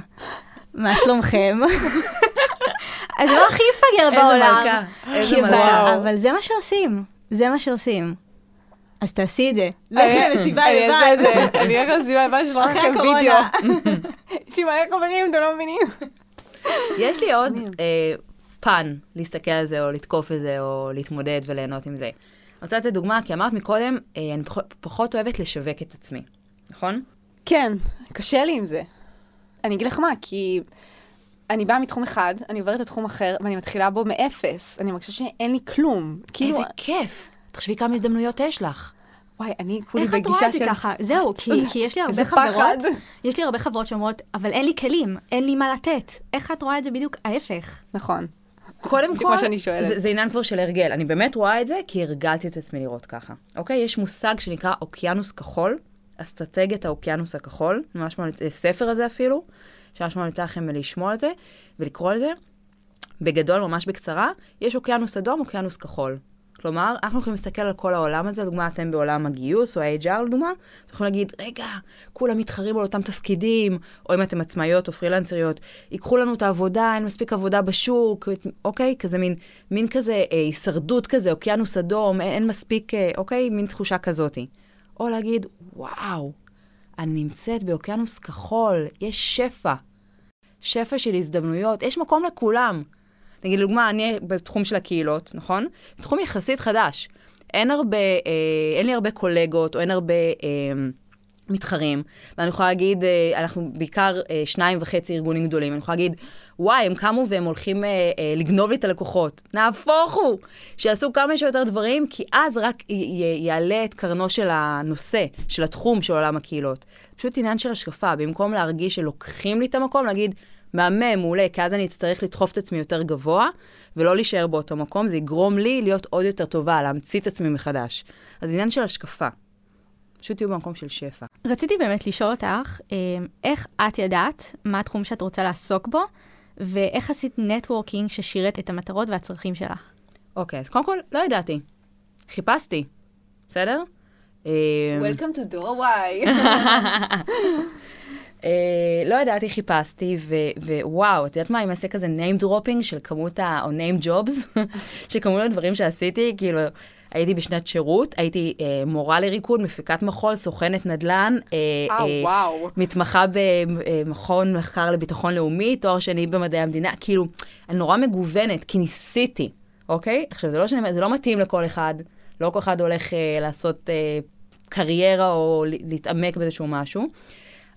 מה שלומכם? הדבר הכי מפגר איזה בעולם. מלכה, איזה מלכה. אבל זה מה שעושים, זה מה שעושים. אז תעשי את זה. לכי למסיבה לבד. זה, אני אלך למסיבה לבד אחרי לכם וידאו. יש לי מלא חברים, אתם לא מבינים. יש לי עוד אה, פן להסתכל על זה, או לתקוף את זה, או להתמודד וליהנות עם זה. אני רוצה לתת דוגמה, כי אמרת מקודם, אה, אני פחות, פחות אוהבת לשווק את עצמי, נכון? כן, קשה לי עם זה. אני אגיד לך מה, כי אני באה מתחום אחד, אני עוברת לתחום אחר, ואני מתחילה בו מאפס. אני מרגישה שאין לי כלום. כאילו, איזה כיף. תחשבי כמה הזדמנויות יש לך. וואי, אני כולי איך את רואה בגישה את זה של... ככה? זהו, כי, כי יש לי הרבה איזה חברות, פחד. יש לי הרבה חברות שאומרות, אבל אין לי כלים, אין לי מה לתת. איך את רואה את זה בדיוק ההפך? נכון. קודם כל, מה שאני שואלת. זה, זה עניין כבר של הרגל. אני באמת רואה את זה כי הרגלתי את עצמי לראות ככה. אוקיי? יש מושג שנקרא אוקיינוס כחול, אסטרטגיית האוקיינוס הכחול, ממש ממליץ, ספר הזה אפילו, שממש ממליצה לכם לשמוע על זה ולקרוא על זה. בגדול, ממש בקצרה, יש אוקיינוס אדום, אוקיינוס כחול. כלומר, אנחנו יכולים להסתכל על כל העולם הזה, לדוגמה, אתם בעולם הגיוס או ה-HR, לדוגמה, אתם יכולים להגיד, רגע, כולם מתחרים על אותם תפקידים, או אם אתם עצמאיות או פרילנסריות, ייקחו לנו את העבודה, אין מספיק עבודה בשוק, אוקיי? כזה מין, מין כזה אה, הישרדות כזה, אוקיינוס אדום, אין, אין מספיק, אה, אוקיי? מין תחושה כזאתי. או להגיד, וואו, אני נמצאת באוקיינוס כחול, יש שפע. שפע של הזדמנויות, יש מקום לכולם. נגיד, לדוגמה, אני בתחום של הקהילות, נכון? תחום יחסית חדש. אין הרבה, אה, אין לי הרבה קולגות, או אין הרבה אה, מתחרים. ואני יכולה להגיד, אה, אנחנו בעיקר אה, שניים וחצי ארגונים גדולים, אני יכולה להגיד, וואי, הם קמו והם הולכים אה, לגנוב לי את הלקוחות. נהפוך הוא! שיעשו כמה שיותר דברים, כי אז רק יעלה את קרנו של הנושא, של התחום של עולם הקהילות. פשוט עניין של השקפה, במקום להרגיש שלוקחים לי את המקום, להגיד, מהמם, מעולה, כי אז אני אצטרך לדחוף את עצמי יותר גבוה, ולא להישאר באותו מקום, זה יגרום לי להיות עוד יותר טובה, להמציא את עצמי מחדש. אז עניין של השקפה. פשוט תהיו במקום של שפע. רציתי באמת לשאול אותך, אה, איך את ידעת מה התחום שאת רוצה לעסוק בו, ואיך עשית נטוורקינג ששירת את המטרות והצרכים שלך? אוקיי, אז קודם כל, לא ידעתי. חיפשתי, בסדר? אה, Welcome to דור Y. אה, לא ידעתי, חיפשתי, ו- ווואו, את יודעת מה, אם אעשה כזה name dropping של כמות ה... או name jobs, של כמות הדברים שעשיתי, כאילו, הייתי בשנת שירות, הייתי אה, מורה לריקוד, מפיקת מחול, סוכנת נדל"ן, אה, אה, אה, וואו. מתמחה במכון מחקר לביטחון לאומי, תואר שני במדעי המדינה, כאילו, אני נורא מגוונת, כי ניסיתי, אוקיי? עכשיו, זה לא, שאני, זה לא מתאים לכל אחד, לא כל אחד הולך אה, לעשות אה, קריירה או להתעמק באיזשהו משהו,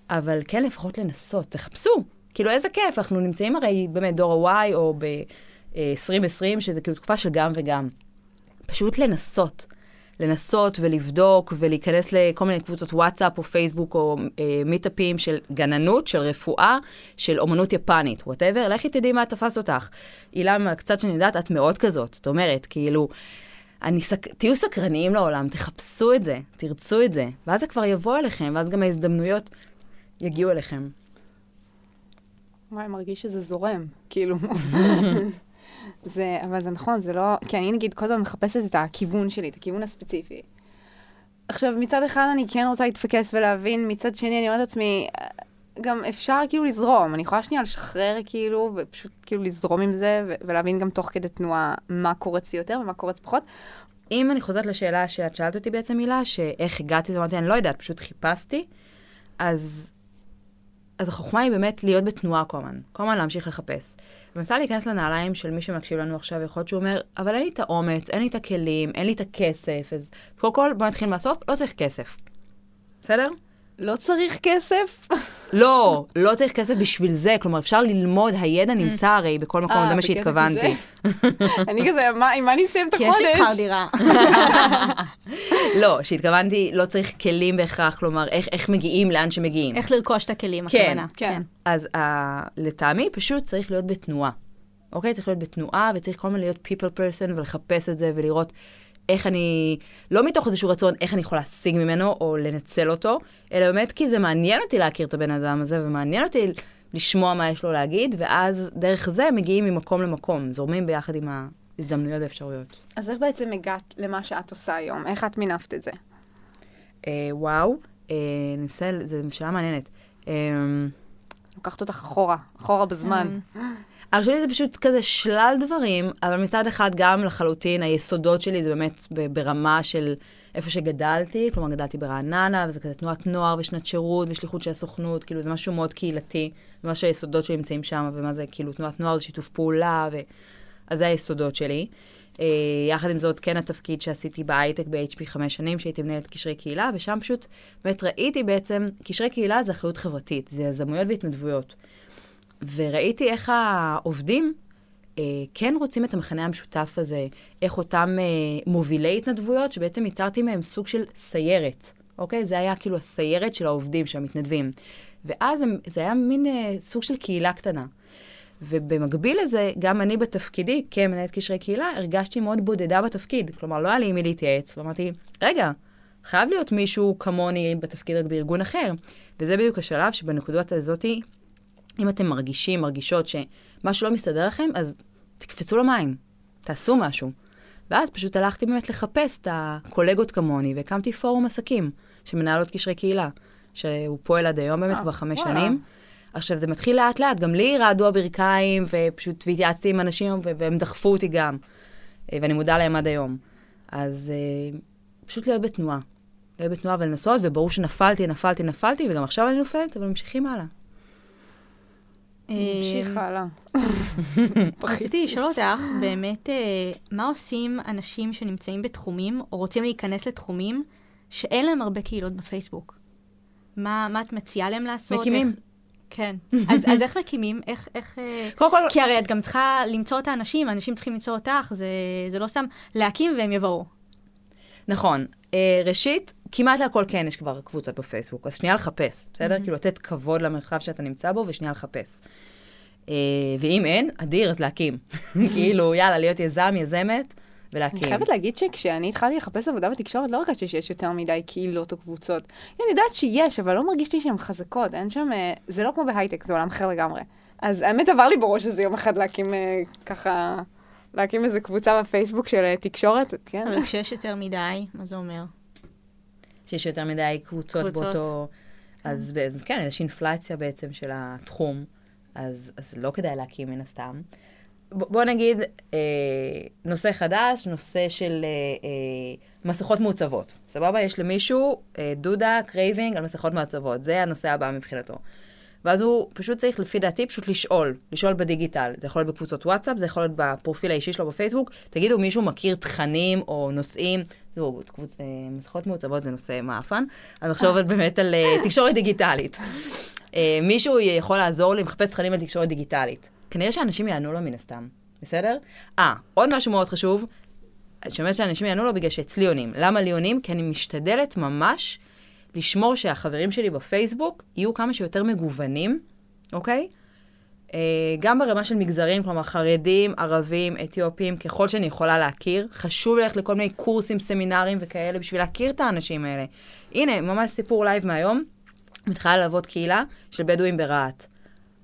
אבל כן, לפחות לנסות, תחפשו. כאילו, איזה כיף, אנחנו נמצאים הרי באמת דור ה-Y או ב-2020, שזה כאילו תקופה של גם וגם. פשוט לנסות. לנסות ולבדוק ולהיכנס לכל מיני קבוצות וואטסאפ או פייסבוק או אה, מיטאפים של גננות, של רפואה, של אומנות יפנית, whatever, לכי תדעי מה תפס אותך. הילה, מהקצת שאני יודעת, את מאוד כזאת. את אומרת, כאילו, אני סק... תהיו סקרניים לעולם, תחפשו את זה, תרצו את זה, ואז זה כבר יבוא אליכם, ואז גם ההזדמנויות יגיעו אליכם. וואי, מרגיש שזה זורם, כאילו. זה, אבל זה נכון, זה לא... כי אני נגיד כל הזמן מחפשת את הכיוון שלי, את הכיוון הספציפי. עכשיו, מצד אחד אני כן רוצה להתפקס ולהבין, מצד שני אני אומרת לעצמי, גם אפשר כאילו לזרום, אני יכולה שנייה לשחרר כאילו, ופשוט כאילו לזרום עם זה, ו- ולהבין גם תוך כדי תנועה מה קורץ לי יותר ומה קורץ פחות. אם אני חוזרת לשאלה שאת שאלת אותי בעצם, הילה, שאיך הגעתי, אז אמרתי, אני לא יודעת, פשוט חיפשתי, אז, אז החוכמה היא באמת להיות בתנועה כל הזמן, כל הזמן להמשיך לחפש. רוצה להיכנס לנעליים של מי שמקשיב לנו עכשיו, יכול להיות שהוא אומר, אבל אין לי את האומץ, אין לי את הכלים, אין לי את הכסף, אז קודם כל, בוא נתחיל מהסוף, לא צריך כסף. בסדר? לא צריך כסף. לא, לא צריך כסף בשביל זה, כלומר, אפשר ללמוד, הידע נמצא הרי בכל מקום, אה, זה מה שהתכוונתי. אני כזה, מה, עם מה אני אסיים את כי החודש? יש לי שכר דירה. לא, שהתכוונתי, לא צריך כלים בהכרח, כלומר, איך, איך מגיעים לאן שמגיעים. איך לרכוש את הכלים, כן, הכוונה. כן. אז uh, לטעמי פשוט צריך להיות בתנועה. אוקיי? צריך להיות בתנועה וצריך כל הזמן להיות people person ולחפש את זה ולראות איך אני, לא מתוך איזשהו רצון איך אני יכולה להשיג ממנו או לנצל אותו, אלא באמת כי זה מעניין אותי להכיר את הבן אדם הזה ומעניין אותי לשמוע מה יש לו להגיד, ואז דרך זה מגיעים ממקום למקום, זורמים ביחד עם ההזדמנויות והאפשרויות. אז איך בעצם הגעת למה שאת עושה היום? איך את מינפת את זה? אה, וואו, אה, ננסה, זו שאלה מעניינת. אה, לוקחת אותך אחורה, אחורה בזמן. חושבת שזה פשוט כזה שלל דברים, אבל מצד אחד גם לחלוטין היסודות שלי זה באמת ברמה של איפה שגדלתי, כלומר גדלתי ברעננה, וזה כזה תנועת נוער ושנת שירות ושליחות של הסוכנות, כאילו זה משהו מאוד קהילתי, ומה שהיסודות שלי נמצאים שם, ומה זה כאילו תנועת נוער זה שיתוף פעולה, ו... אז זה היסודות שלי. אה, יחד עם זאת, כן התפקיד שעשיתי בהייטק ב-HP חמש שנים, שהייתי מנהלת קשרי קהילה, ושם פשוט באמת ראיתי בעצם, קשרי קהילה זה אחריות חברתית, זה יזמויות והתנדבויות. וראיתי איך העובדים, אה, כן רוצים את המכנה המשותף הזה, איך אותם אה, מובילי התנדבויות, שבעצם ייצרתי מהם סוג של סיירת, אוקיי? זה היה כאילו הסיירת של העובדים, של המתנדבים. ואז הם, זה היה מין אה, סוג של קהילה קטנה. ובמקביל לזה, גם אני בתפקידי, כמנהלת קשרי קהילה, הרגשתי מאוד בודדה בתפקיד. כלומר, לא היה לי עם מי להתייעץ, ואמרתי, רגע, חייב להיות מישהו כמוני בתפקיד רק בארגון אחר. וזה בדיוק השלב שבנקודות הזאתי, אם אתם מרגישים, מרגישות שמשהו לא מסתדר לכם, אז תקפצו למים, תעשו משהו. ואז פשוט הלכתי באמת לחפש את הקולגות כמוני, והקמתי פורום עסקים שמנהלות קשרי קהילה, שהוא פועל עד היום באמת כבר חמש שנים. עכשיו, זה מתחיל לאט-לאט, גם לי רעדו הברכיים, ופשוט התייעצתי עם אנשים, והם דחפו אותי גם. אה, ואני מודה להם עד היום. אז אה, פשוט להיות בתנועה. להיות בתנועה ולנסות, וברור שנפלתי, נפלתי, נפלתי, וגם עכשיו אני נופלת, אבל ממשיכים הלאה. נמשיך הלאה. רציתי לשאול אותך, באמת, אה, מה עושים אנשים שנמצאים בתחומים, או רוצים להיכנס לתחומים, שאין להם הרבה קהילות בפייסבוק? מה, מה את מציעה להם לעשות? מקימים. איך... כן. אז, אז איך מקימים? איך... איך אה, קודם כל, כי הרי את גם צריכה למצוא את האנשים, האנשים צריכים למצוא אותך, זה, זה לא סתם להקים והם יבואו. נכון. אה, ראשית, כמעט להכל כן יש כבר קבוצות בפייסבוק, אז שנייה לחפש, בסדר? כאילו לתת כבוד למרחב שאתה נמצא בו, ושנייה לחפש. אה, ואם אין, אדיר, אז להקים. כאילו, יאללה, להיות יזם, יזמת, ולהקים. אני חייבת להגיד שכשאני התחלתי לחפש עבודה בתקשורת, לא הרגשתי שיש יותר מדי קהילות או קבוצות. אני יודעת שיש, אבל לא מרגיש לי שהן חזקות. אין שם... אה, זה לא כמו בהייטק, זה עולם אחר לגמרי. אז האמת עבר לי בראש איזה יום אחד להקים אה, ככה... להקים איזה קבוצה בפייסבוק של אה, תקשורת, כן? אבל כשיש יותר מדי, מה זה אומר? שיש יותר מדי קבוצות, קבוצות. באותו... אז, אז כן, יש אינפלציה בעצם של התחום, אז, אז לא כדאי להקים מן הסתם. ב, בוא נגיד, אה, נושא חדש, נושא של אה, אה, מסכות מעוצבות. סבבה? יש למישהו אה, דודא, craving על מסכות מעוצבות. זה הנושא הבא מבחינתו. ואז הוא פשוט צריך, לפי דעתי, פשוט לשאול, לשאול בדיגיטל. זה יכול להיות בקבוצות וואטסאפ, זה יכול להיות בפרופיל האישי שלו בפייסבוק. תגידו, מישהו מכיר תכנים או נושאים? תראו, קבוצ... אה, מסכות מעוצבות זה נושא מאפן, אז עכשיו עובד באמת על אה, תקשורת דיגיטלית. אה, מישהו יכול לעזור לי, מחפש תכנים על תקשורת דיגיטלית. כנראה שאנשים יענו לו מן הסתם, בסדר? אה, עוד משהו מאוד חשוב, שאומר שאנשים יענו לו בגלל שאצלי עונים. למה לי עונים? כי אני משתדלת ממש לשמור שהחברים שלי בפייסבוק יהיו כמה שיותר מגוונים, אוקיי? אה, גם ברמה של מגזרים, כלומר חרדים, ערבים, אתיופים, ככל שאני יכולה להכיר. חשוב ללכת לכל מיני קורסים, סמינרים וכאלה בשביל להכיר את האנשים האלה. הנה, ממש סיפור לייב מהיום. מתחילה לעבוד קהילה של בדואים ברהט.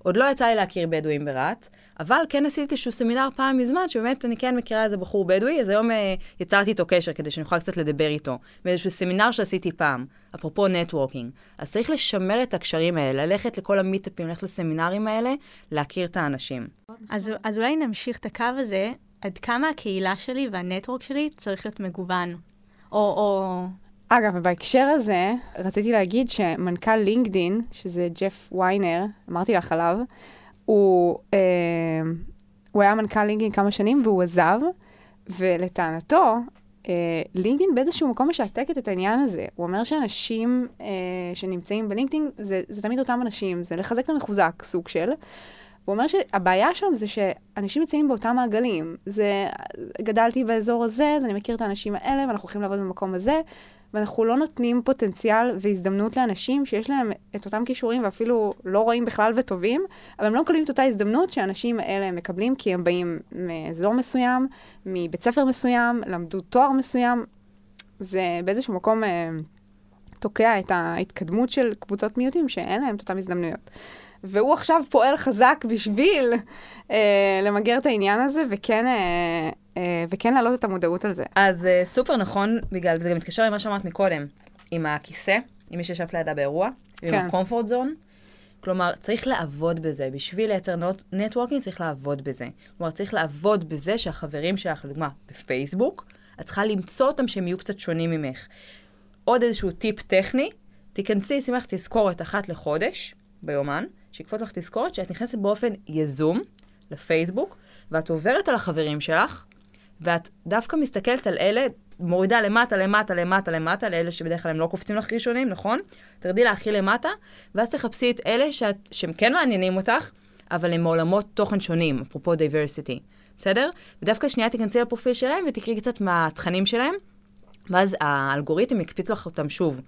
עוד לא יצא לי להכיר בדואים ברהט, אבל כן עשיתי איזשהו סמינר פעם מזמן, שבאמת אני כן מכירה איזה בחור בדואי, אז היום אה, יצרתי איתו קשר כדי שאני אוכל קצת לדבר איתו, מאיזשהו סמינר שעשיתי פעם, אפרופו networking. אז צריך לשמר את הקשרים האלה, ללכת לכל ה meetupים, ללכת לסמינרים האלה, להכיר את האנשים. אז, אז אולי נמשיך את הקו הזה, עד כמה הקהילה שלי וה network שלי צריך להיות מגוון. או, או... אגב, ובהקשר הזה, רציתי להגיד שמנכ"ל לינקדין, שזה ג'ף ויינר, אמרתי לך עליו, הוא, אה, הוא היה מנכ"ל לינקדין כמה שנים והוא עזב, ולטענתו, אה, לינקדין באיזשהו מקום משעתקת את העניין הזה. הוא אומר שאנשים אה, שנמצאים בלינקדין, זה, זה תמיד אותם אנשים, זה לחזק את המחוזק, סוג של. הוא אומר שהבעיה שם זה שאנשים נמצאים באותם מעגלים. זה, גדלתי באזור הזה, אז אני מכיר את האנשים האלה, ואנחנו הולכים לעבוד במקום הזה, ואנחנו לא נותנים פוטנציאל והזדמנות לאנשים שיש להם את אותם כישורים ואפילו לא רואים בכלל וטובים, אבל הם לא מקבלים את אותה הזדמנות שהאנשים האלה מקבלים, כי הם באים מאזור מסוים, מבית ספר מסוים, למדו תואר מסוים. זה באיזשהו מקום אה, תוקע את ההתקדמות של קבוצות מיעוטים שאין להם את אותן הזדמנויות. והוא עכשיו פועל חזק בשביל אה, למגר את העניין הזה, וכן, אה, וכן להעלות את המודעות על זה. אז אה, סופר נכון, בגלל, זה גם מתקשר למה שאמרת מקודם, עם הכיסא, עם מי שישבת לידה באירוע, עם כן. ה-comfort zone. כלומר, צריך לעבוד בזה. בשביל לייצר נטוורקינג צריך לעבוד בזה. כלומר, צריך לעבוד בזה שהחברים שלך, לדוגמה, בפייסבוק, את צריכה למצוא אותם שהם יהיו קצת שונים ממך. עוד איזשהו טיפ טכני, תיכנסי, שימי לך תזכורת אחת לחודש, ביומן, שיקפוץ לך תזכורת שאת נכנסת באופן יזום לפייסבוק, ואת עוברת על החברים שלך, ואת דווקא מסתכלת על אלה, מורידה למטה, למטה, למטה, למטה, לאלה שבדרך כלל הם לא קופצים לך ראשונים, נכון? תרדי להכי למטה, ואז תחפשי את אלה שאת, שהם כן מעניינים אותך, אבל הם מעולמות תוכן שונים, אפרופו diversity. בסדר? ודווקא שנייה תיכנסי לפרופיל שלהם ותקראי קצת מהתכנים שלהם, ואז האלגוריתם יקפיץ לך אותם שוב.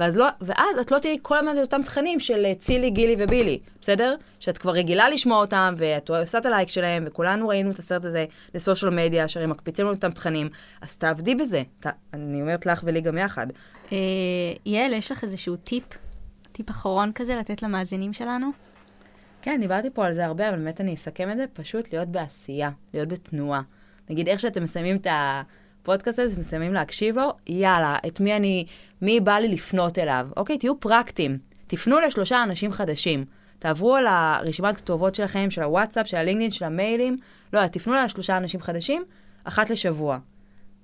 ואז, לא, ואז את לא תראי כל הזמן את אותם תכנים של אה, צילי, גילי ובילי, בסדר? שאת כבר רגילה לשמוע אותם, ואת עושה את הלייק שלהם, וכולנו ראינו את הסרט הזה לסושיאל מדיה, אשר הם מקפיצים לנו אותם תכנים, אז תעבדי בזה. ת, אני אומרת לך ולי גם יחד. אה, יעל, יש לך איזשהו טיפ, טיפ אחרון כזה לתת למאזינים שלנו? כן, דיברתי פה על זה הרבה, אבל באמת אני אסכם את זה, פשוט להיות בעשייה, להיות בתנועה. נגיד, איך שאתם מסיימים את הפודקאסט הזה, מסיימים להקשיב לו, יאללה, את מי אני, מי בא לי לפנות אליו? אוקיי, תהיו פרקטיים. תפנו לשלושה אנשים חדשים. תעברו על הרשימת כתובות שלכם, של הוואטסאפ, של הלינקדאין, של המיילים. לא, תפנו לשלושה אנשים חדשים, אחת לשבוע.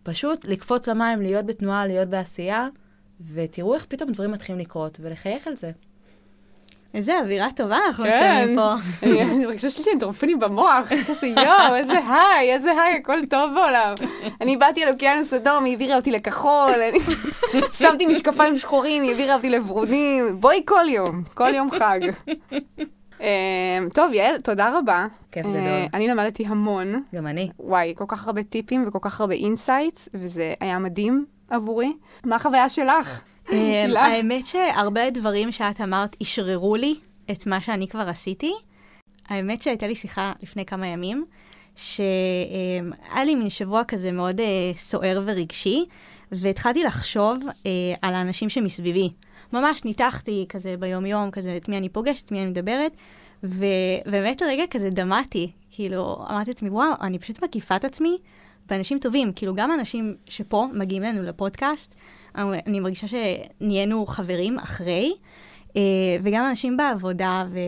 פשוט לקפוץ למים, להיות בתנועה, להיות בעשייה, ותראו איך פתאום דברים מתחילים לקרות, ולחייך על זה. איזה אווירה טובה אנחנו כן. מסיימים פה. אני מרגישה שיש לי אנדורפינים במוח, כזה יואו, איזה היי, איזה היי, הכל טוב בעולם. אני באתי על אוקיינוס אדום, היא העבירה אותי לכחול, שמתי משקפיים שחורים, היא העבירה אותי לוורודים, בואי כל יום, כל יום חג. אה, טוב, יעל, תודה רבה. כיף אה, גדול. אני למדתי המון. גם אני. וואי, כל כך הרבה טיפים וכל כך הרבה insights, וזה היה מדהים עבורי. מה החוויה שלך? אמ? האמת שהרבה דברים שאת אמרת אשררו לי את מה שאני כבר עשיתי. האמת שהייתה לי שיחה לפני כמה ימים, שהיה לי מין שבוע כזה מאוד אה, סוער ורגשי, והתחלתי לחשוב אה, על האנשים שמסביבי. ממש ניתחתי כזה ביום-יום, כזה את מי אני פוגשת, את מי אני מדברת, ובאמת לרגע כזה דמעתי. כאילו, אמרתי לעצמי, וואו, אני פשוט מקיפה את עצמי באנשים טובים. כאילו, גם אנשים שפה מגיעים אלינו לפודקאסט, אני מרגישה שנהיינו חברים אחרי, אה, וגם אנשים בעבודה, ו...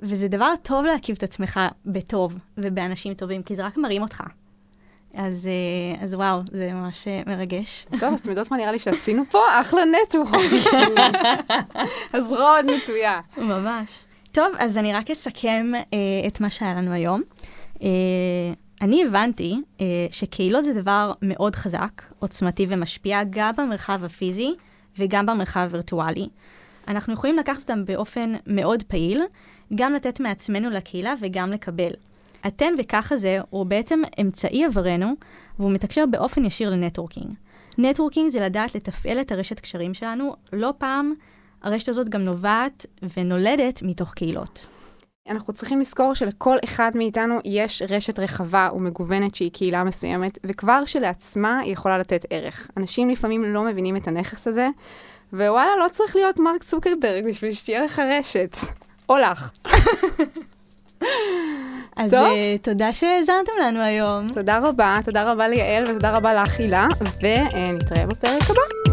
וזה דבר טוב להקיף את עצמך בטוב ובאנשים טובים, כי זה רק מרים אותך. אז, אה, אז וואו, זה ממש אה, מרגש. טוב, אז אתם יודעות מה נראה לי שעשינו פה? אחלה נטוורק. הזרוע עוד נטויה. ממש. טוב, אז אני רק אסכם אה, את מה שהיה לנו היום. אה, אני הבנתי אה, שקהילות זה דבר מאוד חזק, עוצמתי ומשפיע גם במרחב הפיזי וגם במרחב הווירטואלי. אנחנו יכולים לקחת אותם באופן מאוד פעיל, גם לתת מעצמנו לקהילה וגם לקבל. התן וקח זה הוא בעצם אמצעי עברנו, והוא מתקשר באופן ישיר ל networking. networking זה לדעת לתפעל את הרשת קשרים שלנו, לא פעם הרשת הזאת גם נובעת ונולדת מתוך קהילות. אנחנו צריכים לזכור שלכל אחד מאיתנו יש רשת רחבה ומגוונת שהיא קהילה מסוימת, וכבר שלעצמה היא יכולה לתת ערך. אנשים לפעמים לא מבינים את הנכס הזה, ווואלה, לא צריך להיות מרק צוקרברג בשביל שתהיה לך רשת. או לך. אז טוב. uh, תודה שהאזנתם לנו היום. תודה רבה, תודה רבה ליעל ותודה רבה לך הילה, ונתראה בפרק הבא.